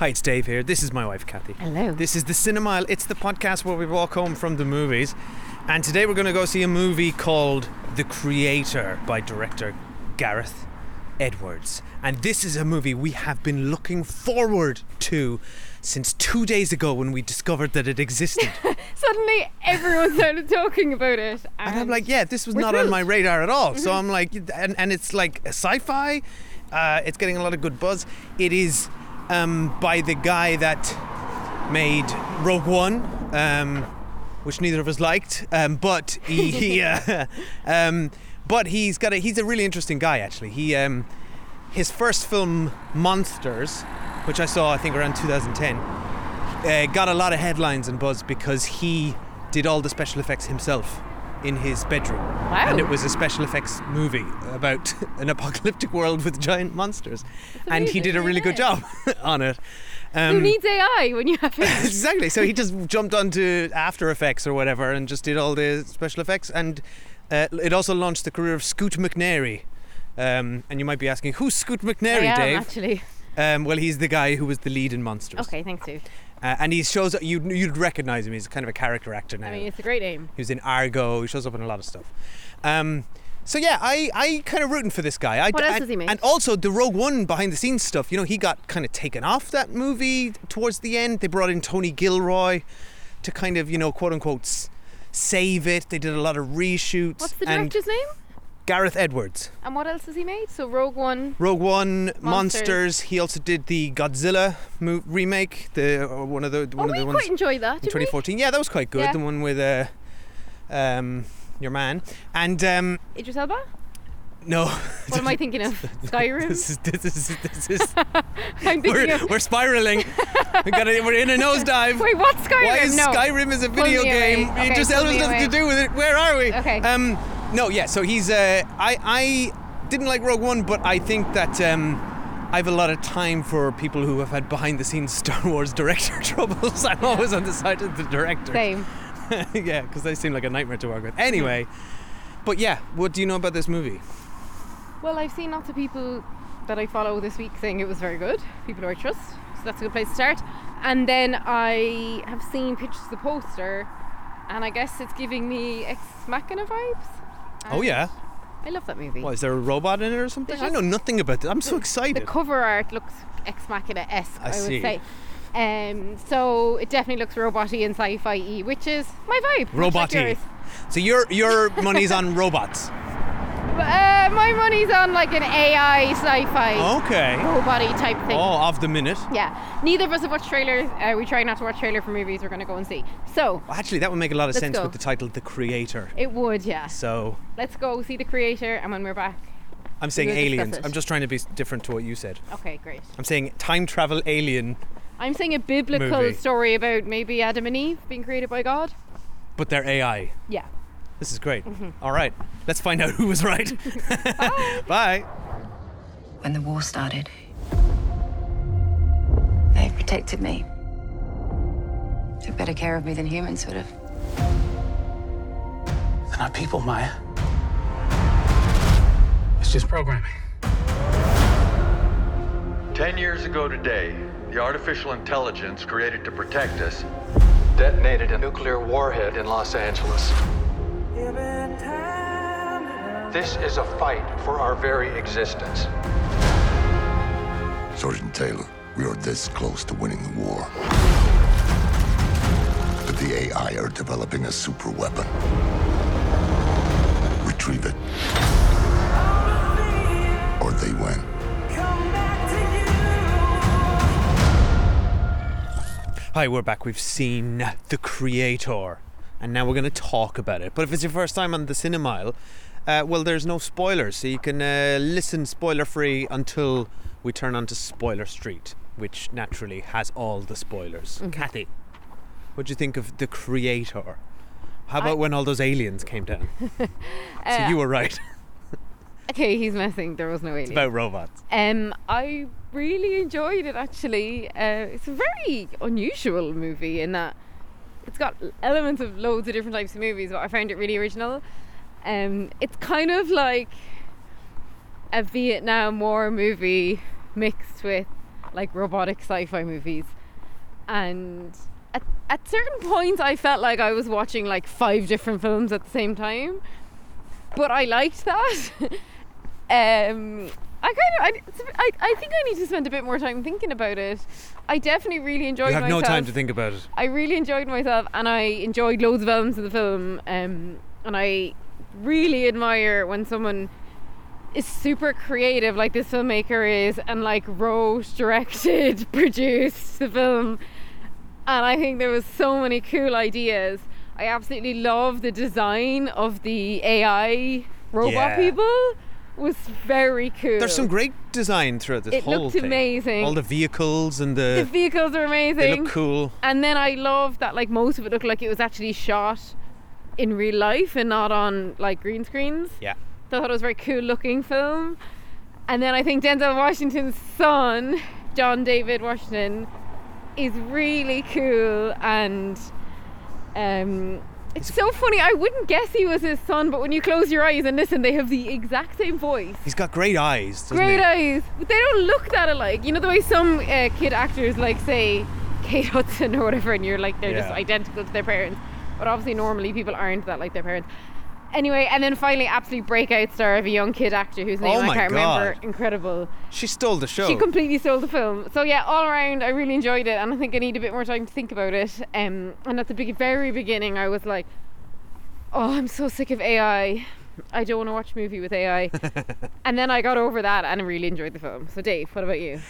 Hi, it's Dave here. This is my wife, Kathy. Hello. This is the Cinemile. It's the podcast where we walk home from the movies. And today we're going to go see a movie called The Creator by director Gareth Edwards. And this is a movie we have been looking forward to since two days ago when we discovered that it existed. Suddenly, everyone started talking about it, and, and I'm like, yeah, this was we're not on my radar at all. So I'm like, and, and it's like a sci-fi. Uh, it's getting a lot of good buzz. It is um, by the guy that made Rogue One, um, which neither of us liked, um, but he, he uh, um, but he's got a he's a really interesting guy actually. He um, his first film Monsters, which I saw I think around 2010, uh, got a lot of headlines and buzz because he did all the special effects himself in his bedroom. Wow. And it was a special effects movie about an apocalyptic world with giant monsters. And he did a really good job on it. Um, Who needs AI when you have it? exactly. So he just jumped onto After Effects or whatever and just did all the special effects. And uh, it also launched the career of Scoot McNairy. Um, and you might be asking, who's Scoot McNairy, I am, Dave? actually. Um, well, he's the guy who was the lead in Monsters. Okay, thanks, Dave. Uh, and he shows you you'd recognize him. He's kind of a character actor now. I mean, it's a great name. He was in Argo. He shows up in a lot of stuff. Um, so yeah, I, I kind of rooting for this guy. I, What else and, has he made? And also the Rogue One behind the scenes stuff. You know, he got kind of taken off that movie towards the end. They brought in Tony Gilroy to kind of you know quote unquote save it. They did a lot of reshoots. What's the and director's name? Gareth Edwards. And what else has he made? So Rogue One. Rogue One, Monsters. Monsters. He also did the Godzilla mo- remake. The uh, one of the Oh, one we of the ones quite enjoyed that. in Didn't we? 2014. Yeah, that was quite good. Yeah. The one with uh, um, your man. And um, Idris Elba. no. What am I thinking of? Skyrim. this is this is this is I'm thinking we're, of. we're spiraling. we got we're in a nosedive. Wait, what Skyrim? Why is no. Skyrim is a video game? Okay, it just has nothing to do with it. Where are we? Okay. Um, no, yeah. So he's uh, I I didn't like Rogue One, but I think that um, I have a lot of time for people who have had behind the scenes Star Wars director troubles. I'm always on the side of the director. Same. yeah, because they seem like a nightmare to work with. Anyway, but yeah, what do you know about this movie? Well, I've seen lots of people that I follow this week saying it was very good. People who I trust, so that's a good place to start. And then I have seen pictures of the poster, and I guess it's giving me Ex Machina vibes. Oh yeah, I love that movie. what is there a robot in it or something? There's I know nothing about it. I'm so excited. The cover art looks Ex Machina esque, I I, see. would say. Um, so it definitely looks roboty and sci-fi y, which is my vibe. much like Roboty. So your your money's on robots. Uh, my money's on like an AI sci-fi Okay. robot type thing. Oh, of the minute. Yeah, neither of us have watched trailers. Uh, we try not to watch trailer for movies we're going to go and see. So Actually, that would make a lot of Let's sense go. with the title "The Creator." it would, yeah. So Let's go see the creator, and when we're back, I'm saying will discuss aliens. it. I'm just trying to be s- different to what you said. okay, great. I'm saying time travel alien, I'm saying a biblical Movie. story about maybe Adam and Eve being created by God. but they're AI. Yeah. This is great. Mm-hmm. All right, let's find out who was right. Bye. When the war started, they protected me. Took better care of me than humans would have. They're not people, Maya. It's just programming. Ten years ago today, the artificial intelligence created to protect us detonated a nuclear warhead in Los Angeles. This is a fight for our very existence. Sergeant Taylor, We are this close to winning the war. But the AI are developing a super weapon. Retrieve it. Or they win. Hi, we're back. We've seen The Creator, and now we're going to talk about it. But if it's your first time on the Cinemile, uh, well, there's no spoilers, so you can uh, listen spoiler free until we turn onto Spoiler Street, which naturally has all the spoilers. Kathy, what do you think of The Creator? How about when all those aliens came down? so Uh, you were right. Okay, he's messing. There was no alien. it's about robots. Um, I really enjoyed it actually. Uh, it's a very unusual movie in that it's got elements of loads of different types of movies, but I found it really original. Um, it's kind of like a Vietnam War movie mixed with like robotic sci-fi movies, and at, at certain points I felt like I was watching like five different films at the same time, but I liked that. um, I kind of, I, it's a bit- I, I think I need to spend a bit more time thinking about it. I definitely really enjoyed You have myself. no time to think about it. I really enjoyed myself, and I enjoyed loads of elements of the film. Um, and I really admire when someone is super creative, like this filmmaker is, and like wrote, directed, produced the film. And I think there was so many cool ideas. I absolutely love the design of the AI robot Yeah. people. Was very cool. There's some great design throughout this It whole looked thing. amazing. All the vehicles and the the, vehicles are amazing. they look cool. And then I love that like most of it looked like it was actually shot in real life and not on like green screens. Yeah. So I thought it was a very cool looking film. And then I think Denzel Washington's son, John David Washington, is really cool and um it's so funny. I wouldn't guess he was his son, but when you close your eyes and listen, they have the exact same voice. He's got great eyes. Great he? eyes, but they don't look that alike. You know the way some uh, kid actors, like say Kate Hudson or whatever, and you're like they're just identical to their parents. But obviously, normally people aren't that like their parents. Anyway, and then finally, absolute breakout star of a young kid actor whose name Oh I can't remember. Incredible. She stole the show. She completely stole the film. So yeah, all around, I really enjoyed it, and I think I need a bit more time to think about it. Um, and at the big, very beginning, I was like, "Oh, I'm so sick of AI. I don't want to watch a movie with AI." and then I got over that, and I really enjoyed the film. So Dave, what about you?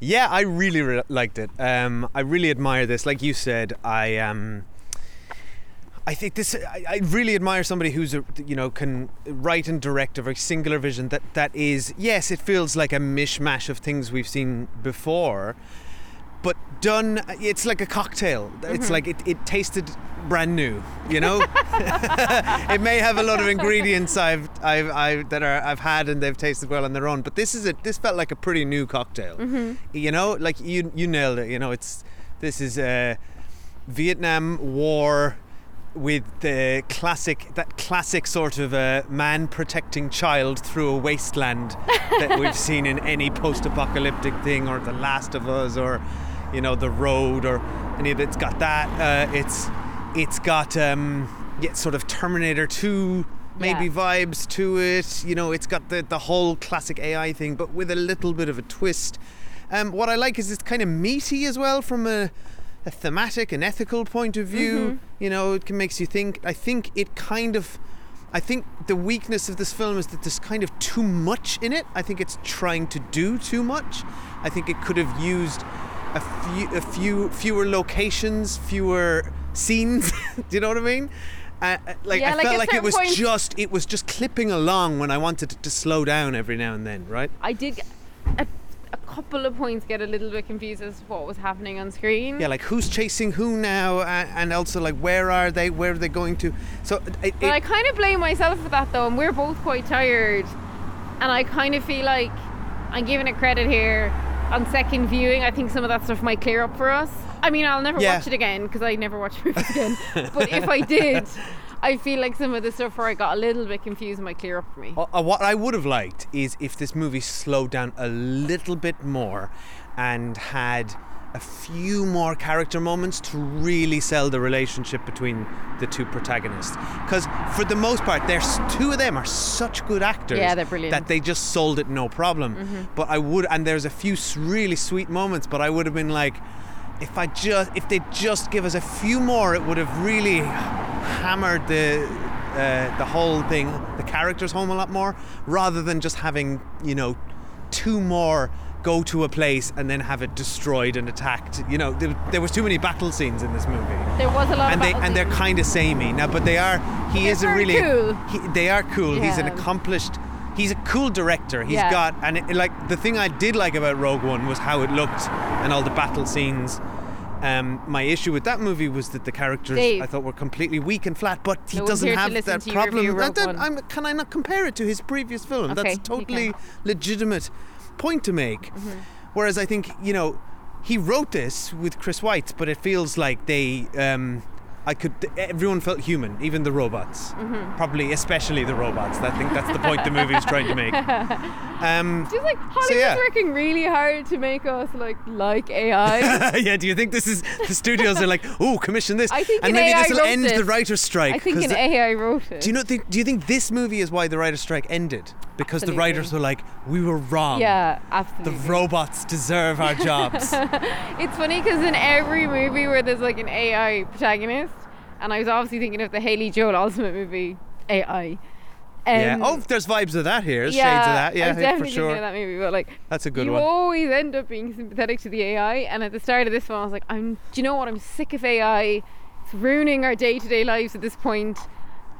Yeah, I really re- liked it. Um, I really admire this. Like you said, I um, I think this. I, I really admire somebody who's a, you know can write and direct a very singular vision. That that is yes, it feels like a mishmash of things we've seen before, but done. It's like a cocktail. It's mm-hmm. like it, it tasted brand new. You know, it may have a lot of ingredients I've I've I that are I've had and they've tasted well on their own. But this is a this felt like a pretty new cocktail. Mm-hmm. You know, like you you nailed it. You know, it's this is a Vietnam War with the classic that classic sort of uh, man protecting child through a wasteland that we've seen in any post-apocalyptic thing or The Last of Us or you know The Road or any of it. It's got that. Uh, it's it's got um, yeah, sort of Terminator 2 maybe Yeah. vibes to it. You know, it's got the the whole classic AI thing, but with a little bit of a twist. Um, what I like is it's kind of meaty as well from a, a thematic and ethical point of view. You know, it can, makes you think. I think it kind of. I think the weakness of this film is that there's kind of too much in it. I think it's trying to do too much. I think it could have used a few, a few fewer locations, fewer scenes. do you know what I mean? Uh, uh, like Yeah, I like felt like it was points- just it was just clipping along when I wanted it to slow down every now and then, right? I did at a couple of points get a little bit confused as to what was happening on screen. Yeah, like who's chasing who now, and also like where are they? Where are they going to? So it, But it- I kind of blame myself for that though, and we're both quite tired. And I kind of feel like I'm giving it credit here. On second viewing, I think some of that stuff might clear up for us. I mean, I'll never Yeah. watch it again because I never watch movies again. but if I did, I feel like some of the stuff where I got a little bit confused might clear up for me. Uh, uh, what I would have liked is if this movie slowed down a little bit more and had a few more character moments to really sell the relationship between the two protagonists. Because for the most part, there's two of them are such good actors Yeah, they're brilliant. that they just sold it no problem. But I would, and there's a few really sweet moments. But I would have been like, if I just, if they just give us a few more, it would have really hammered the uh, the whole thing, the characters home a lot more, rather than just having you know two more go to a place and then have it destroyed and attacked. You know, there, there was too many battle scenes in this movie There was a lot and of they and they're kind of samey now, but they are. He They're is a really. cool. He, they are cool. He's an accomplished. He's a cool director. He's Yeah. got and it, like the thing I did like about Rogue One was how it looked and all the battle scenes. Um, my issue with that movie was that the characters Dave. I thought were completely weak and flat, but he No doesn't have that problem. review Rogue And then I'm, can I not compare it to his previous film? Okay, That's a totally. Mm-hmm. legitimate point to make. Whereas I think you know he wrote this with Chris Weitz, but it feels like they. Um, I could. Everyone felt human, even the robots. Mm-hmm. Probably, especially the robots. I think that's the point the movie is trying to make. Um, Just like Hollywood's yeah. working really hard to make us like like AI. yeah, do you think this is the studios are like, oh, commission this, I think and an maybe AI this will end this. the writer's strike? I think an the- AI wrote it. do you know? Think, do you think this movie is why the writer's strike ended? Because the writers were like, we were wrong. Yeah, absolutely. The robots deserve our jobs. It's funny because in every movie where there's like an AI protagonist, and I was obviously thinking of the Haley Joel Osment movie AI. yeah. Um, Oh, there's vibes of that here. yeah, Shades of that. I Yeah, was for definitely sure. thinking of that movie, but like That's a good you one. always end up being sympathetic to the AI. And at the start of this one, I was like, I'm. Do you know what? I'm sick of AI. It's ruining our day-to-day lives at this point.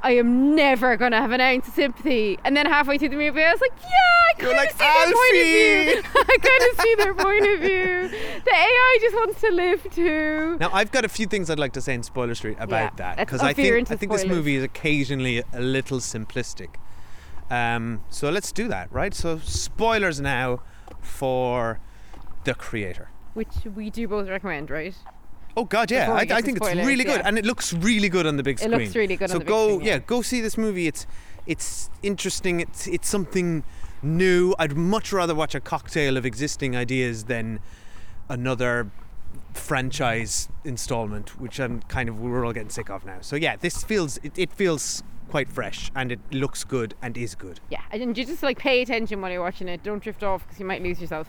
I am never gonna have an ounce of sympathy. And then halfway through the movie, I was like, yeah, I kind like, of see their point of view. I kind of see their point of view. The AI just wants to live too. Now I've got a few things I'd like to say in Spoiler Street about Yeah, that because I think I think this movie is occasionally a little simplistic. Um, so let's do that, right? So spoilers now for the creator. Which we do both recommend, right? Oh God, yeah, I, I think it's spoilers, really good, yeah. and it looks really good on the big screen. It looks really good on so the big go, screen, yeah. go see this movie. It's it's interesting. It's it's something new. I'd much rather watch a cocktail of existing ideas than another franchise installment, which I'm kind of we're all getting sick of now. So yeah, this feels it, it feels quite fresh, and it looks good and is good. Yeah, and you just like pay attention while you're watching it. Don't drift off because you might lose yourself.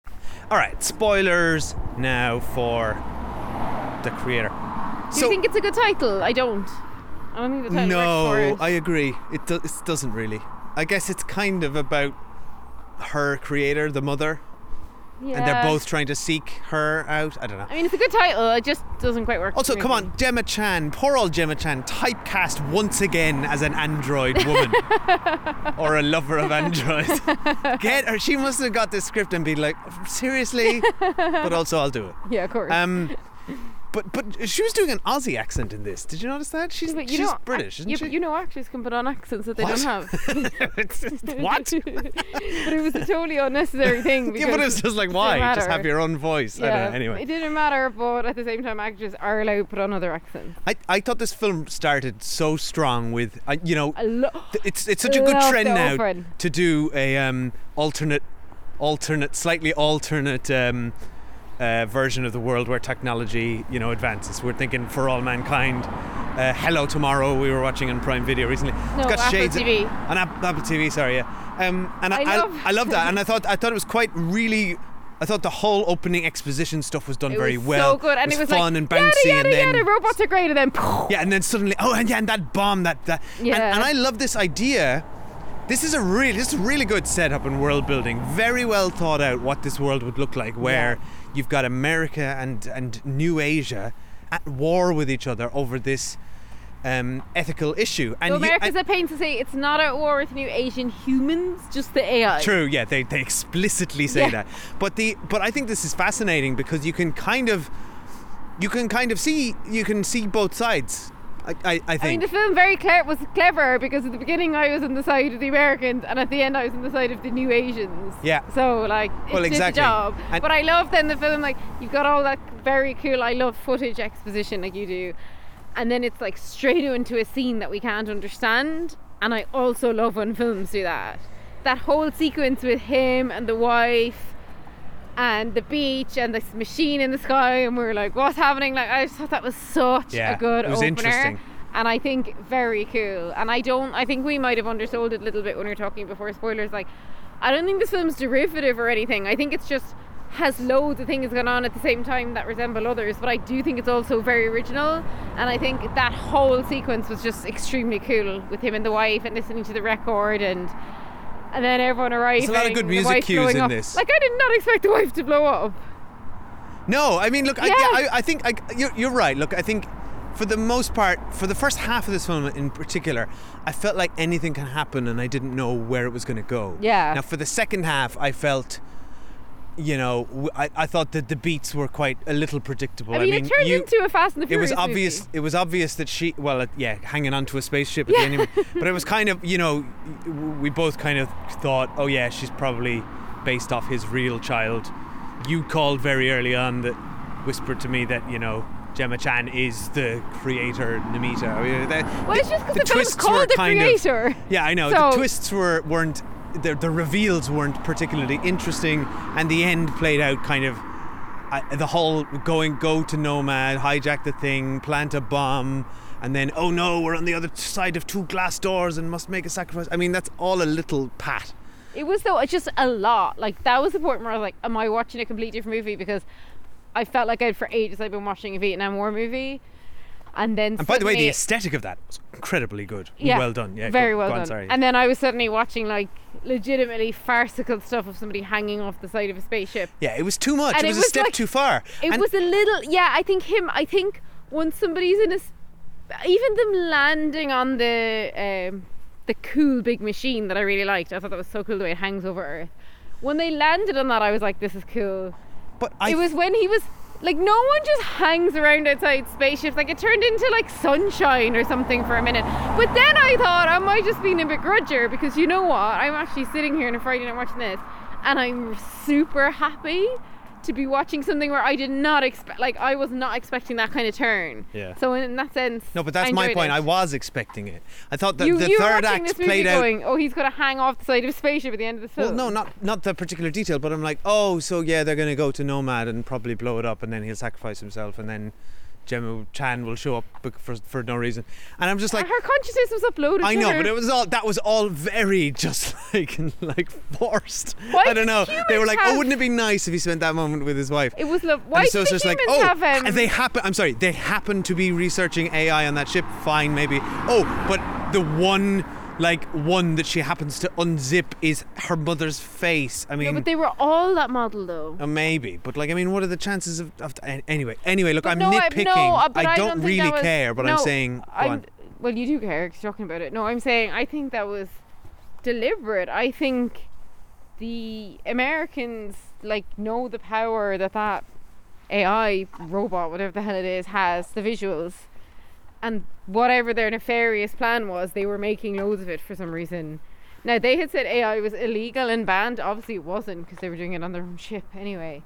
All right, spoilers now for the creator. Do you think it's a good title? I don't. I don't think the title No, I agree. It, do- it doesn't really. I guess it's kind of about her creator, the mother, yeah. and they're both trying to seek her out. I don't know. I mean, it's a good title. It just doesn't quite work. Also, come on, Gemma Chan, poor old Gemma Chan, typecast once again as an android woman or a lover of androids. Get her. She must have got this script and been like, seriously? But also, I'll do it. Yeah, of course. Um, but but she was doing an Aussie accent in this. Did you notice that? She's, you she's know, British, isn't yeah, she? but you know, actors can put on accents that they What? don't have. what? but it was a totally unnecessary thing. Yeah, but because it's just like why? Just have your own voice. I Yeah, don't know. Anyway, it didn't matter, but at the same time, actors are allowed to put on other accents. I, I thought this film started so strong with uh, you know lo- th- it's it's such a good trend now to do a um, alternate alternate slightly alternate um, uh, version of the world where technology you know advances. We're thinking for all mankind. Uh, Hello Tomorrow we were watching on Prime Video recently. No, Apple shades TV. on App- Apple TV. Sorry, yeah. Um, and I, I I, love- I love that, and I thought I thought it was quite really. I thought the whole opening exposition stuff was done It very was well. so good, and it it was was fun like and bouncy, yada yada and then yada. Robots are great, and then yeah, and then suddenly, oh, and yeah, and that bomb, that that, and, Yeah. and I love this idea. This is a really, this is really good setup and world building. Very well thought out what this world would look like, where you've got America and and New Asia at war with each other over this um, ethical issue. And so you- America's and- at pains to say it's not at war with new Asian humans, just the AI. True, yeah, they, they explicitly say Yeah. that. But the but I think this is fascinating because you can kind of you can kind of see you can see both sides. I, I, I I mean, think. the film very cle- was clever because at the beginning I was on the side of the Americans, and at the end I was on the side of the new Asians. Yeah. So like, it Well, did exactly. the job. And- but I love then the film like you've got all that very cool. I love footage exposition like you do, and then it's like straight into a scene that we can't understand. And I also love when films do that. That whole sequence with him and the wife. And the beach and this machine in the sky, and we were like, "What's happening?" Like, I just thought that was such Yeah, a good it was opener interesting. and I think very cool. And I don't. I think we might have undersold it a little bit when we were talking before spoilers. Like, I don't think this film's derivative or anything. I think it's just has loads of things going on at the same time that resemble others. But I do think it's also very original. And I think that whole sequence was just extremely cool with him and the wife and listening to the record and. And then everyone arriving. There's a lot of good music cues in up. this. Like I did not expect the wife to blow up. No, I mean, look, I, Yeah. yeah, I, I think I, you're, you're right. Look, I think for the most part, for the first half of this film in particular, I felt like anything can happen and I didn't know where it was going to go. Yeah. Now, for the second half, I felt, you know, I, I thought that the beats were quite a little predictable. I mean, it turned you- into a Fast and the it was obvious. movie. It was obvious that she, well, uh, yeah, hanging onto a spaceship at the end. of. But it was kind of, you know, we both kind of thought, oh yeah, she's probably based off his real child. You called very early on that whispered to me that you know Gemma Chan is the creator Nirmata. I mean, the, Well, it's just 'cause the film's twists called were The kind of- Creator. yeah, I know. So- the twists were weren't the, the reveals weren't particularly interesting, and the end played out kind of. I the whole going go to Nomad, hijack the thing, plant a bomb, and then oh no, we're on the other side of two glass doors and must make a sacrifice. I mean, that's all a little pat. It was though just a lot. Like that was the point where I was like, "Am I watching a completely different movie?" Because I felt like I'd for ages I'd been watching a Vietnam War movie, and then And by the way, the aesthetic of that was incredibly good. yeah, well done. Yeah, very go- well go on, done. sorry. And then I was suddenly watching like legitimately farcical stuff of somebody hanging off the side of a spaceship. yeah, it was too much. It it was, was a step like- too far. It And- was a little, yeah. I think him. I think once somebody's in a, s- even them landing on the um, the cool big machine that I really liked. I thought that was so cool the way it hangs over Earth. When they landed on that, I was like, "This is cool." But I it was when he was like, no one just hangs around outside spaceships. Like it turned into like sunshine or something for a minute. But then I thought, I might just being a begrudger? Because you know what? I'm actually sitting here on a Friday night watching this, and I'm super happy to be watching something where I did not expect. Like I was not expecting that kind of turn. Yeah. So in that sense, No, but that's my point. it. I was expecting it. I thought that you, the you third act this movie played out. going, oh, he's going to hang off the side of a spaceship at the end of the film. Well, no, not not the particular detail, but I'm like, oh, so yeah, they're gonna go to Nomad and probably blow it up, and then he'll sacrifice himself, and then Gemma Chan will show up for for no reason, and I'm just like, her consciousness was uploaded. I know, her. but it was all that was all very just like like forced. Why I don't know. They were like, have- oh, wouldn't it be nice if he spent that moment with his wife? It was love. And Why so do it's just like, oh, have um, they happen. I'm sorry, they happen to be researching AI on that ship. Fine, maybe. Oh, but the one, like one that she happens to unzip is her mother's face. I mean, No, but they were all that model though. uh, maybe, but like, I mean, what are the chances of? of anyway, anyway, look, But I'm no, I- nitpicking. no, uh, but I I don't, don't really was- care, but I'm saying, I'm-. Well, you do care 'cause you're talking about it. No, I'm saying I think that was deliberate. I think the Americans like know the power that that AI robot, whatever the hell it is, has the visuals, and whatever their nefarious plan was, they were making loads of it for some reason. Now they had said AI was illegal and banned. Obviously, it wasn't because they were doing it on their own ship anyway.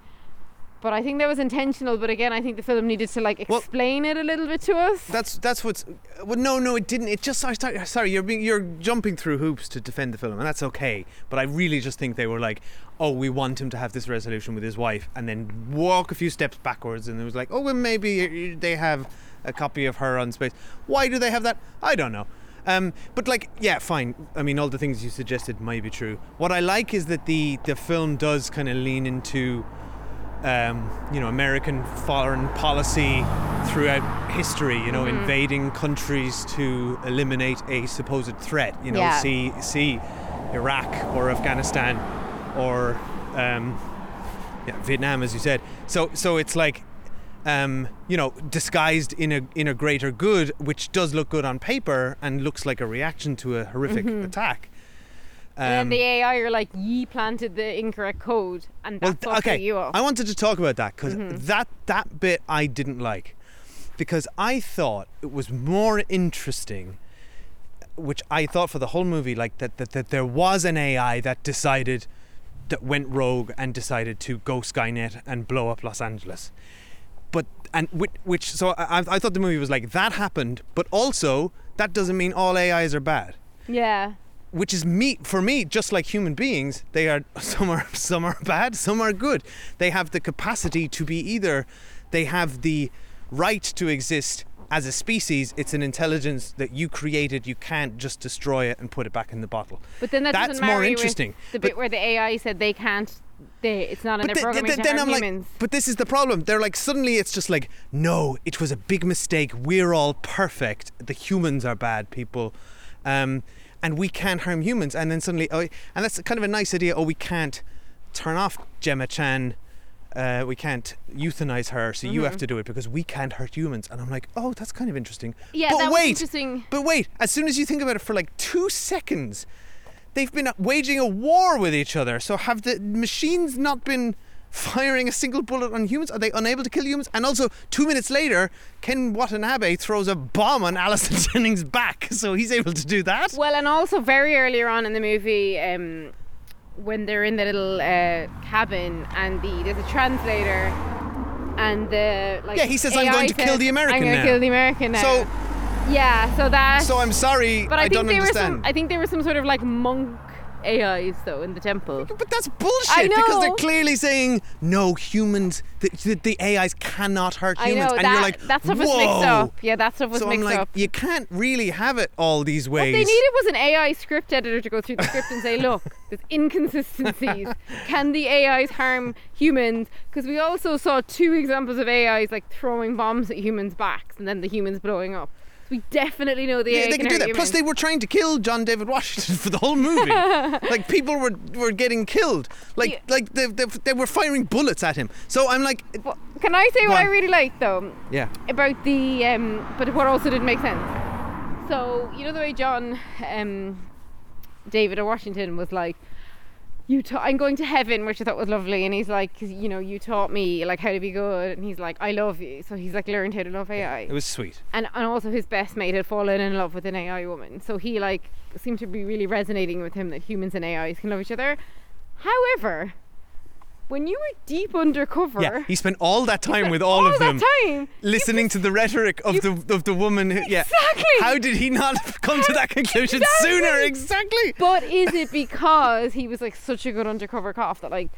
But I think that was intentional. But again, I think the film needed to like Well- explain it a little bit to us. That's that's what's. Well, no, no, it didn't. It just. Sorry, sorry, sorry, you're being, you're jumping through hoops to defend the film, and that's okay. But I really just think they were like, oh, we want him to have this resolution with his wife, and then walk a few steps backwards, and it was like, oh, well, maybe uh, they have a copy of her on space. Why do they have that? I don't know. Um, but like, yeah, fine. I mean, all the things you suggested might be true. What I like is that the the film does kind of lean into um, you know, American foreign policy throughout history. You know, Mhm. invading countries to eliminate a supposed threat. You know, Yeah. see see Iraq or Afghanistan or um, yeah, Vietnam, as you said. So so it's like. Um, you know, disguised in a in a greater good, which does look good on paper and looks like a reaction to a horrific Mhm. attack. and then Um, the AI are like, ye planted the incorrect code, and well, that's th- what okay, you off. I wanted to talk about that because Mhm. that that bit I didn't like because I thought it was more interesting, which I thought for the whole movie, like that that, that there was an AI that decided that went rogue and decided to go Skynet and blow up Los Angeles. But and which, which so I, I thought the movie was like that happened, but also that doesn't mean all AIs are bad yeah. which is me for me just like human beings they are some are some are bad some are good they have the capacity to be either they have the right to exist as a species it's an intelligence that you created you can't just destroy it and put it back in the bottle But then that that's more interesting the But- bit where the AI said they can't. They, it's not in their then- programming then, then I'm like, but this is the problem. They're like, suddenly it's just like, no, it was a big mistake. We're all perfect. The humans are bad people. Um, and we can't harm humans. And then suddenly, oh, and that's kind of a nice idea. Oh, we can't turn off Gemma Chan. Uh, we can't euthanize her, so you have Mhm. to do it because we can't hurt humans. And I'm like, oh, that's kind of interesting. Yeah, but that was interesting. But wait, as soon as you think about it for like two seconds, they've been waging a war with each other. So have the machines not been firing a single bullet on humans? Are they unable to kill humans? And also, two minutes later, Ken Watanabe throws a bomb on Alison Jennings' back, so he's able to do that. Well, and also very earlier on in the movie, um, when they're in the little uh, cabin and the there's a translator, and the like. Yeah, he says, "I'm going to kill the American I'm going to kill the American now. So- yeah, so that. So I'm sorry, But I, I think don't they were some. understand. I think there were some sort of like monk AIs though in the temple. But that's bullshit I know. because they're clearly saying no humans. The, the, the AIs cannot hurt I humans, know and that you're like, that stuff was Whoa. mixed up. Yeah, that stuff was so I'm mixed like, up. you can't really have it all these ways. What they needed was an AI script editor to go through the script and say, look, there's inconsistencies. Can the AIs harm humans? Because we also saw two examples of AIs like throwing bombs at humans' backs and then the humans blowing up. We definitely know the yeah, they can do that. Plus, they were trying to kill John David Washington for the whole movie. like people were were getting killed. Like like they, they, they were firing bullets at him. So I'm like, Can I say what I really liked though? yeah. about the um, but what also didn't make sense. So you know the way John um, David or Washington was like, "You, ta- I'm going to heaven," which I thought was lovely, and he's like, 'Cause, "You know, you taught me like how to be good," and he's like, "I love you," so he's like learned how to love AI. It was sweet. and and also his best mate had fallen in love with an AI woman, so he like seemed to be really resonating with him that humans and AIs can love each other. However, when you were deep undercover, Yeah, he spent all that time with all, all of that them, time, listening to the rhetoric of the of the woman. Who, yeah, Exactly. How did he not come to that conclusion Exactly. sooner? Exactly. But is it because he was like such a good undercover cop that like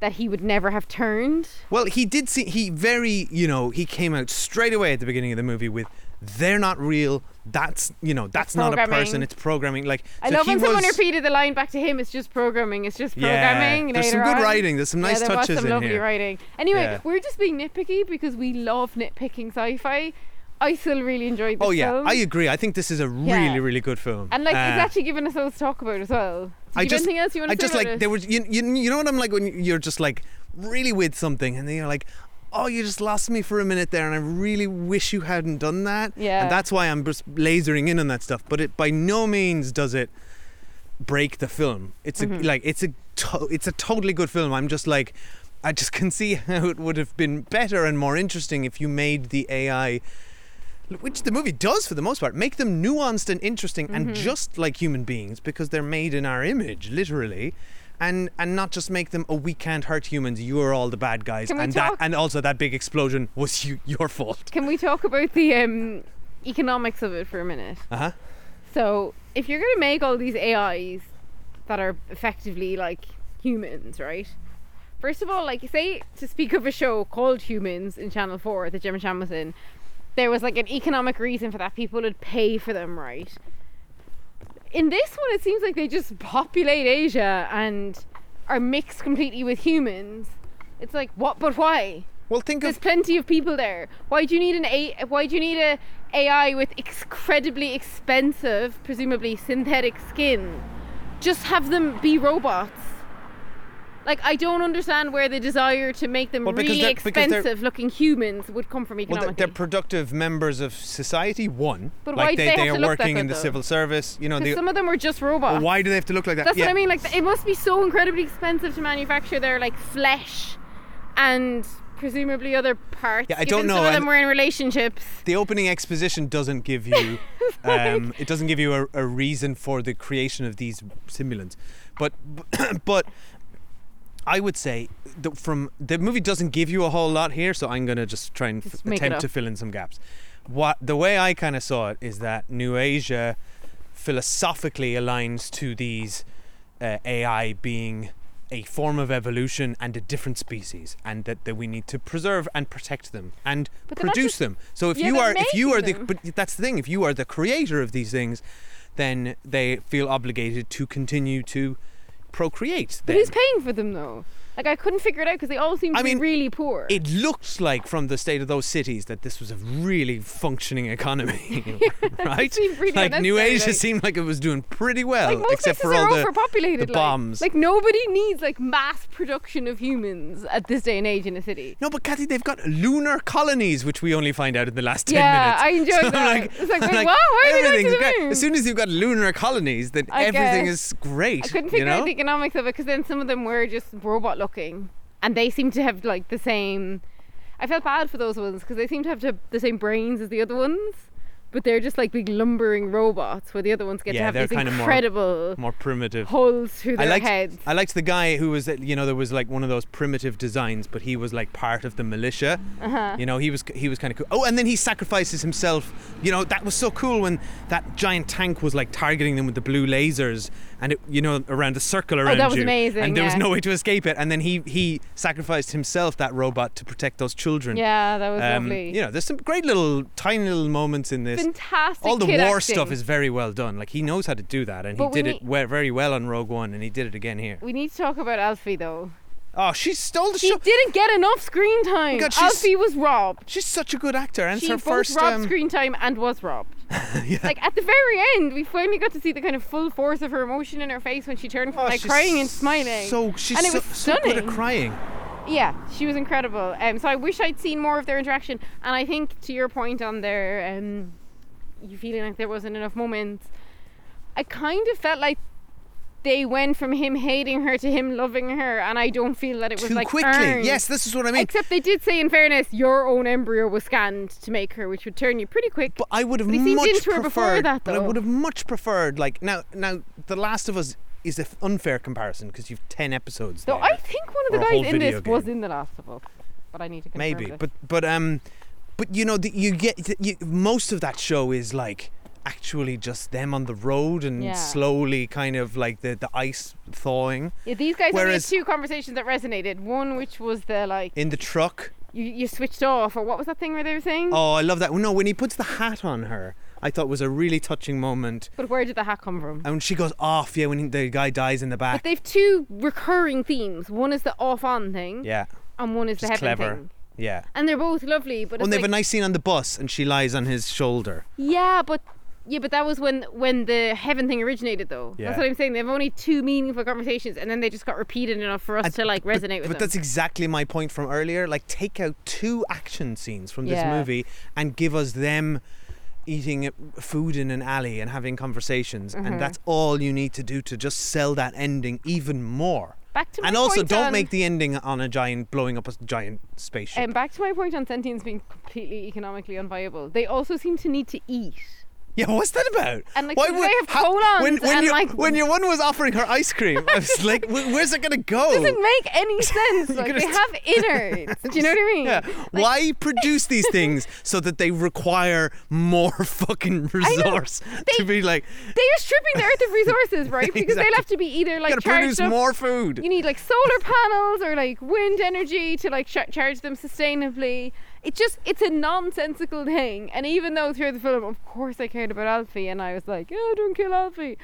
that he would never have turned? Well, he did see. He very, you know, he came out straight away at the beginning of the movie with, "They're not real. That's, you know, that's not a person. It's programming." Like, I so love he when someone repeated the line back to him. It's just programming. It's just programming Yeah, there's some good on. writing, there's some nice yeah, there touches was some in lovely here. writing. Anyway, Yeah. we're just being nitpicky because we love nitpicking sci-fi. I still really enjoyed this Oh yeah, film. I agree. I think this is a really, Yeah. really good film. and like Uh, it's actually given us loads to talk about as well. Did I just, anything else you want I to say just about like it? there was, you, you, you know what I'm like when you're just like really with something, and then you're like, oh, you just lost me for a minute there, and I really wish you hadn't done that. Yeah. And that's why I'm just lasering in on that stuff. But it by no means does it break the film. It's a Mhm. like it's a to- it's a totally good film. I'm just like. I just can see how it would have been better and more interesting if you made the AI which the movie does for the most part, make them nuanced and interesting and Mhm. just like human beings because they're made in our image, literally. And and not just make them oh we can't hurt humans, you're all the bad guys. Can we and talk- that and also that big explosion was you, your fault. Can we talk about the um, economics of it for a minute? Uh-huh. So, if you're going to make all these AIs that are effectively like humans, right? First of all, like, you say, to speak of a show called Humans in Channel 4 that Gemma Chan was in, there was like an economic reason for that. People would pay for them, right? In this one, it seems like they just populate Asia and are mixed completely with humans. It's like, what, but why? Well, think There's plenty of people there. Why do you need an A? Why do you need a AI with incredibly expensive, presumably synthetic skin? Just have them be robots. Like I don't understand where the desire to make them Well, really they're- because they're- expensive looking humans would come from Well, economically. they're, they're productive members of society. One, But why like do they, they they have are to look that working in the though? civil service. You know, they, some of them are just robots. well, why do they have to look like that? That's yeah. what I mean. Like it must be so incredibly expensive to manufacture their like flesh and presumably other parts. Yeah, I don't know, Some of them were in relationships. the opening exposition doesn't give you um, it doesn't give you a, a reason for the creation of these simulants but but I would say from the movie doesn't give you a whole lot here so I'm going to just try and f- attempt to fill in some gaps. What the way I kind of saw it is that New Asia philosophically aligns to these uh, AI being a form of evolution and a different species and that, that we need to preserve and protect them and produce just- them. So if Yeah, you they're if you are making the but that's the thing if you are the creator of these things then they feel obligated to continue to procreate But them. who's paying for them though? Like I couldn't figure it out because they all seemed to I mean, be really poor. it looks like from the state of those cities that this was a really functioning economy, right? like New Asia like- seemed like it was doing pretty well, like most except places for all are the, overpopulated. the like- bombs. Like, nobody needs like mass production of humans at this day and age in a city. no, but Kathy, they've got lunar colonies, which we only find out in the last ten Yeah, minutes. Yeah, I enjoyed So, that. Like, It's like, wait, what? Why are they going to everything's great. moon? As soon as you've got lunar colonies, then I everything guess. is great. I couldn't you figure know? out the economics of it because then some of them were just robot looking, and they seem to have like the same. I felt bad for those ones because they seem to have the same brains as the other ones, but they're just like big lumbering robots, where the other ones get to have they're these kind of more- incredible More primitive. holes through I their liked, heads. I liked the guy who was, you know, there was like one of those primitive designs, but he was like part of the militia. Uh-huh. You know, he was he was kind of cool. Oh, and then he sacrifices himself. You know, that was so cool when that giant tank was like targeting them with the blue lasers, and it, you know, around the circle around Oh, that was you, amazing, and there was no way to escape it. And then he he sacrificed himself, that robot, to protect those children. Yeah, that was Um, lovely. You know, there's some great little, tiny little moments in this. Fantastic All the war acting. stuff is very well done. Like he knows how to do that, and But he did it we- very well on Rogue One, and he did it again here. We need to talk about Alphie though. Oh, she stole the She show. didn't get enough screen time. God, Alphie was robbed. She's such a good actor, and she it's her both first. robbed Um, screen time and was robbed. yeah. Like at the very end, we finally got to see the kind of full force of her emotion in her face when she turned from Oh, like crying and smiling. So she's and it so, was so stunning. good at crying. Yeah, she was incredible. Um, so I wish I'd seen more of their interaction. And I think to your point on their, um, you feeling like there wasn't enough moments. I kind of felt like they went from him hating her to him loving her, and I don't feel that it was Too like quickly. earned. Yes, this is what I mean. Except they did say, in fairness, your own embryo was scanned to make her, which would turn you pretty quick. But I would have But much into her before preferred. that, but I would have much preferred. Like now, now, The Last of Us is an unfair comparison because you've ten episodes. Though there. I think one of the guys in this video was in The Last of Us, but I need to confirm maybe, this. but but um, but you know, the, you get you, most of that show is like actually just them on the road and Yeah. slowly kind of like the the ice thawing yeah, these guys only had whereas- two conversations that resonated. One, which was the like in the truck. you, you switched off, or what was that thing where they were saying? Oh, I love that. No, when he puts the hat on her, I thought was a really touching moment. But where did the hat come from? And when she goes off, yeah, when he- the guy dies in the back. But they've two recurring themes. One is the off-on thing, Yeah, and one is the heaven clever. thing. Yeah. And they're both lovely, but Well, it's they have like, a nice scene on the bus, and she lies on his shoulder. yeah, but yeah, but that was when when the heaven thing originated, though. Yeah. That's what I'm saying. They have only two meaningful conversations, and then they just got repeated enough for us And- to like but- resonate with But them. that's exactly my point from earlier. Like, take out two action scenes from this Yeah. movie and give us them eating food in an alley and having conversations, Mhm. and that's all you need to do to just sell that ending even more. Back to my and also, point don't on- make the ending on a giant blowing up a giant spaceship. Um, back to my point on sentience being completely economically unviable. They also seem to need to eat. Yeah, what's that about? And, like, Why would- they have how- colons when, when and, your, like- when your one was offering her ice cream, I was like, where's it gonna go? It Doesn't make any sense. Like they have innards. Do you know what I mean? Yeah. Like, Why produce these things so that they require more fucking resource to be like They are stripping the earth of resources, right? Because they'll have to be either like gotta charged produce up- more food. You need like solar panels or like wind energy to like ch- charge them sustainably. It just it's a nonsensical thing. And even though through the film, of course, I cared about Alphie, and I was like, oh, don't kill Alphie.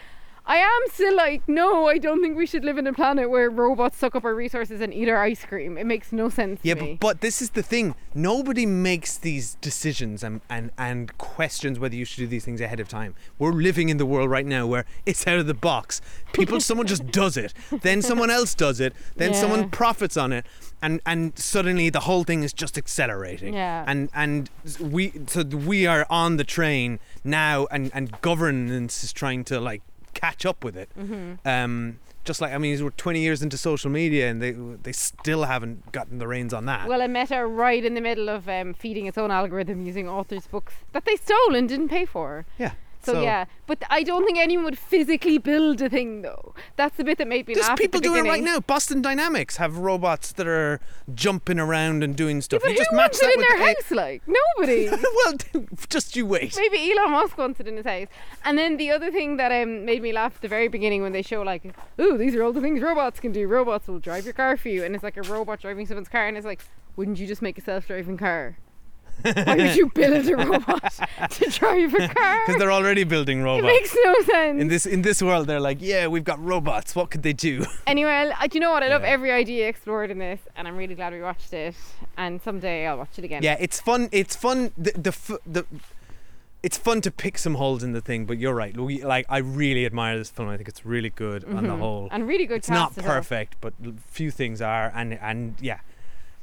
I am still like, no, I don't think we should live in a planet where robots suck up our resources and eat our ice cream. It makes no sense Yeah, to me. but, but this is the thing. Nobody makes these decisions and, and, and questions whether you should do these things ahead of time. We're living in the world right now where it's out of the box. People, someone just does it. Then someone else does it. Then Yeah. someone profits on it. And, and suddenly the whole thing is just accelerating. Yeah. And and we so we are on the train now, and, and governance is trying to like catch up with it. Mm-hmm. Um, just like I mean, we're 20 years into social media, and they they still haven't gotten the reins on that. Well, and Meta right in the middle of um, feeding its own algorithm using authors' books that they stole and didn't pay for. yeah. So, yeah, but I don't think anyone would physically build a thing though. That's the bit that made me There's laugh. people doing it right now. Boston Dynamics have robots that are jumping around and doing stuff. But you just who match wants that it in their the A- house? Like nobody. well, just you wait. Maybe Elon Musk wants it in his house. And then the other thing that um, made me laugh at the very beginning when they show like, oh, these are all the things robots can do. Robots will drive your car for you, and it's like a robot driving someone's car, and it's like, wouldn't you just make a self-driving car? Why would you build a robot to drive a car? Because they're already building robots. It makes no sense. in this in this world, they're like, yeah, we've got robots. What could they do? Anyway, I, do you know what? I love Yeah. every idea explored in this, and I'm really glad we watched it. And someday I'll watch it again. Yeah, it's fun. It's fun. The the the. It's fun to pick some holes in the thing, but you're right. We, like I really admire this film. I think it's really good on the Mhm. whole. And really good It's not as well. perfect, but few things are, and and yeah,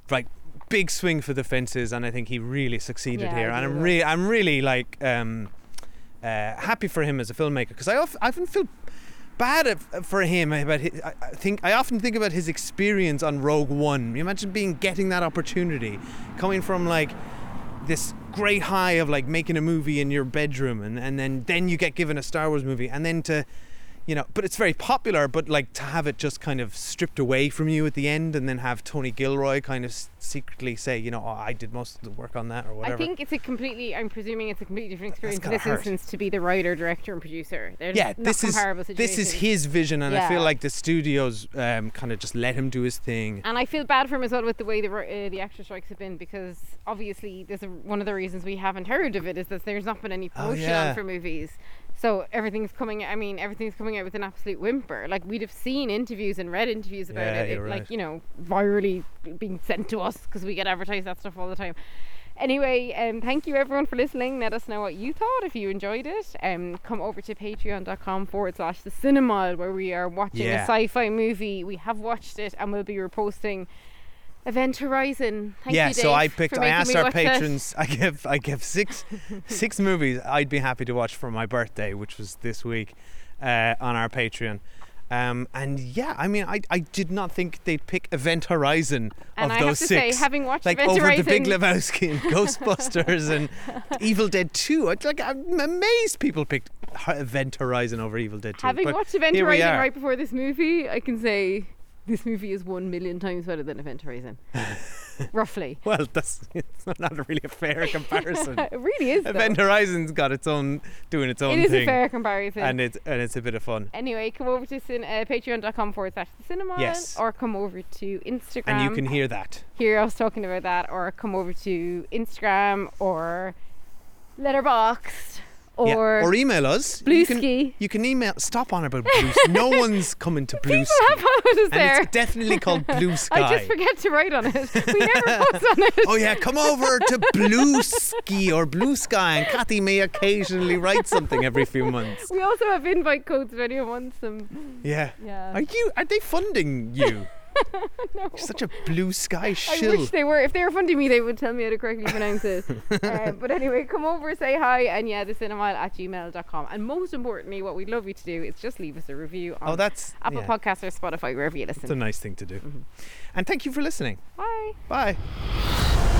right. Big swing for the fences, and I think he really succeeded Yeah, here. And I'm really, I'm really like um, uh, happy for him as a filmmaker because I, of, I often feel bad at, for him about his, I think I often think about his experience on Rogue One. You imagine being getting that opportunity, coming from like this great high of like making a movie in your bedroom and, and then then you get given a Star Wars movie and then to you know but it's very popular but like to have it just kind of stripped away from you at the end and then have Tony Gilroy kind of secretly say you know oh, I did most of the work on that or whatever I think it's a completely. I'm presuming it's a completely different experience in this hurt. instance to be the writer, director, and producer. They're yeah this is this is his vision and I feel like the studios um, kind of just let him do his thing And I feel bad for him as well with the way the uh, the actor strikes have been because obviously there's a, one of the reasons we haven't heard of it is that there's not been any Oh, promotion yeah. on for movies. So everything's coming. I mean, everything's coming out with an absolute whimper. Like we'd have seen interviews and read interviews about Yeah, it, it, like you know, virally being sent to us because we get advertised that stuff all the time. Anyway, um, thank you everyone for listening. Let us know what you thought if you enjoyed it. Um, come over to patreon.com forward slash the cinemile where we are watching Yeah. a sci-fi movie. We have watched it and we'll be reposting Event Horizon. Thank yeah, you, so Dave, I picked. I asked our it. patrons. I give. I give six, six movies I'd be happy to watch for my birthday, which was this week, uh, on our Patreon. Um, and yeah, I mean, I, I did not think they'd pick Event Horizon And of I have those to say, six. having watched like Event over the Big Horizon- Lebowski and Ghostbusters and Evil Dead Two. I'd like I'm amazed people picked Event Horizon over Evil Dead Two. Having but watched Event Horizon right before this movie, I can say this movie is one million times better than Event Horizon. Roughly. Well, that's it's not really a fair comparison. it really is. though. Event Horizon's got its own doing its own thing. It is thing. a fair comparison. and it's and it's a bit of fun. Anyway, come over to cin- uh, patreon.com forward slash the cinemile Yes. or come over to Instagram. And you can hear that. hear us talking about that or come over to Instagram or Letterboxd Yeah. or, or email us. You can, you can email. Stop on about Blue. no one's coming to Blue People have and there. it's definitely called Blue Sky. I just forget to write on it. We never post on it. Oh yeah, come over to Blue Ski or Blue Sky, and Kathy may occasionally write something every few months. We also have invite codes if anyone wants them. Yeah. Yeah. Are you? Are they funding you? no. You're such a Blue Sky shill. I wish they were. If they were funding me, they would tell me how to correctly pronounce it. uh, but anyway, come over, say hi, and yeah, the cinemile at gmail.com. And most importantly, what we'd love you to do is just leave us a review on Oh, that's Apple yeah. Podcasts or Spotify, wherever you listen. It's a nice thing to do. And thank you for listening. Bye. Bye.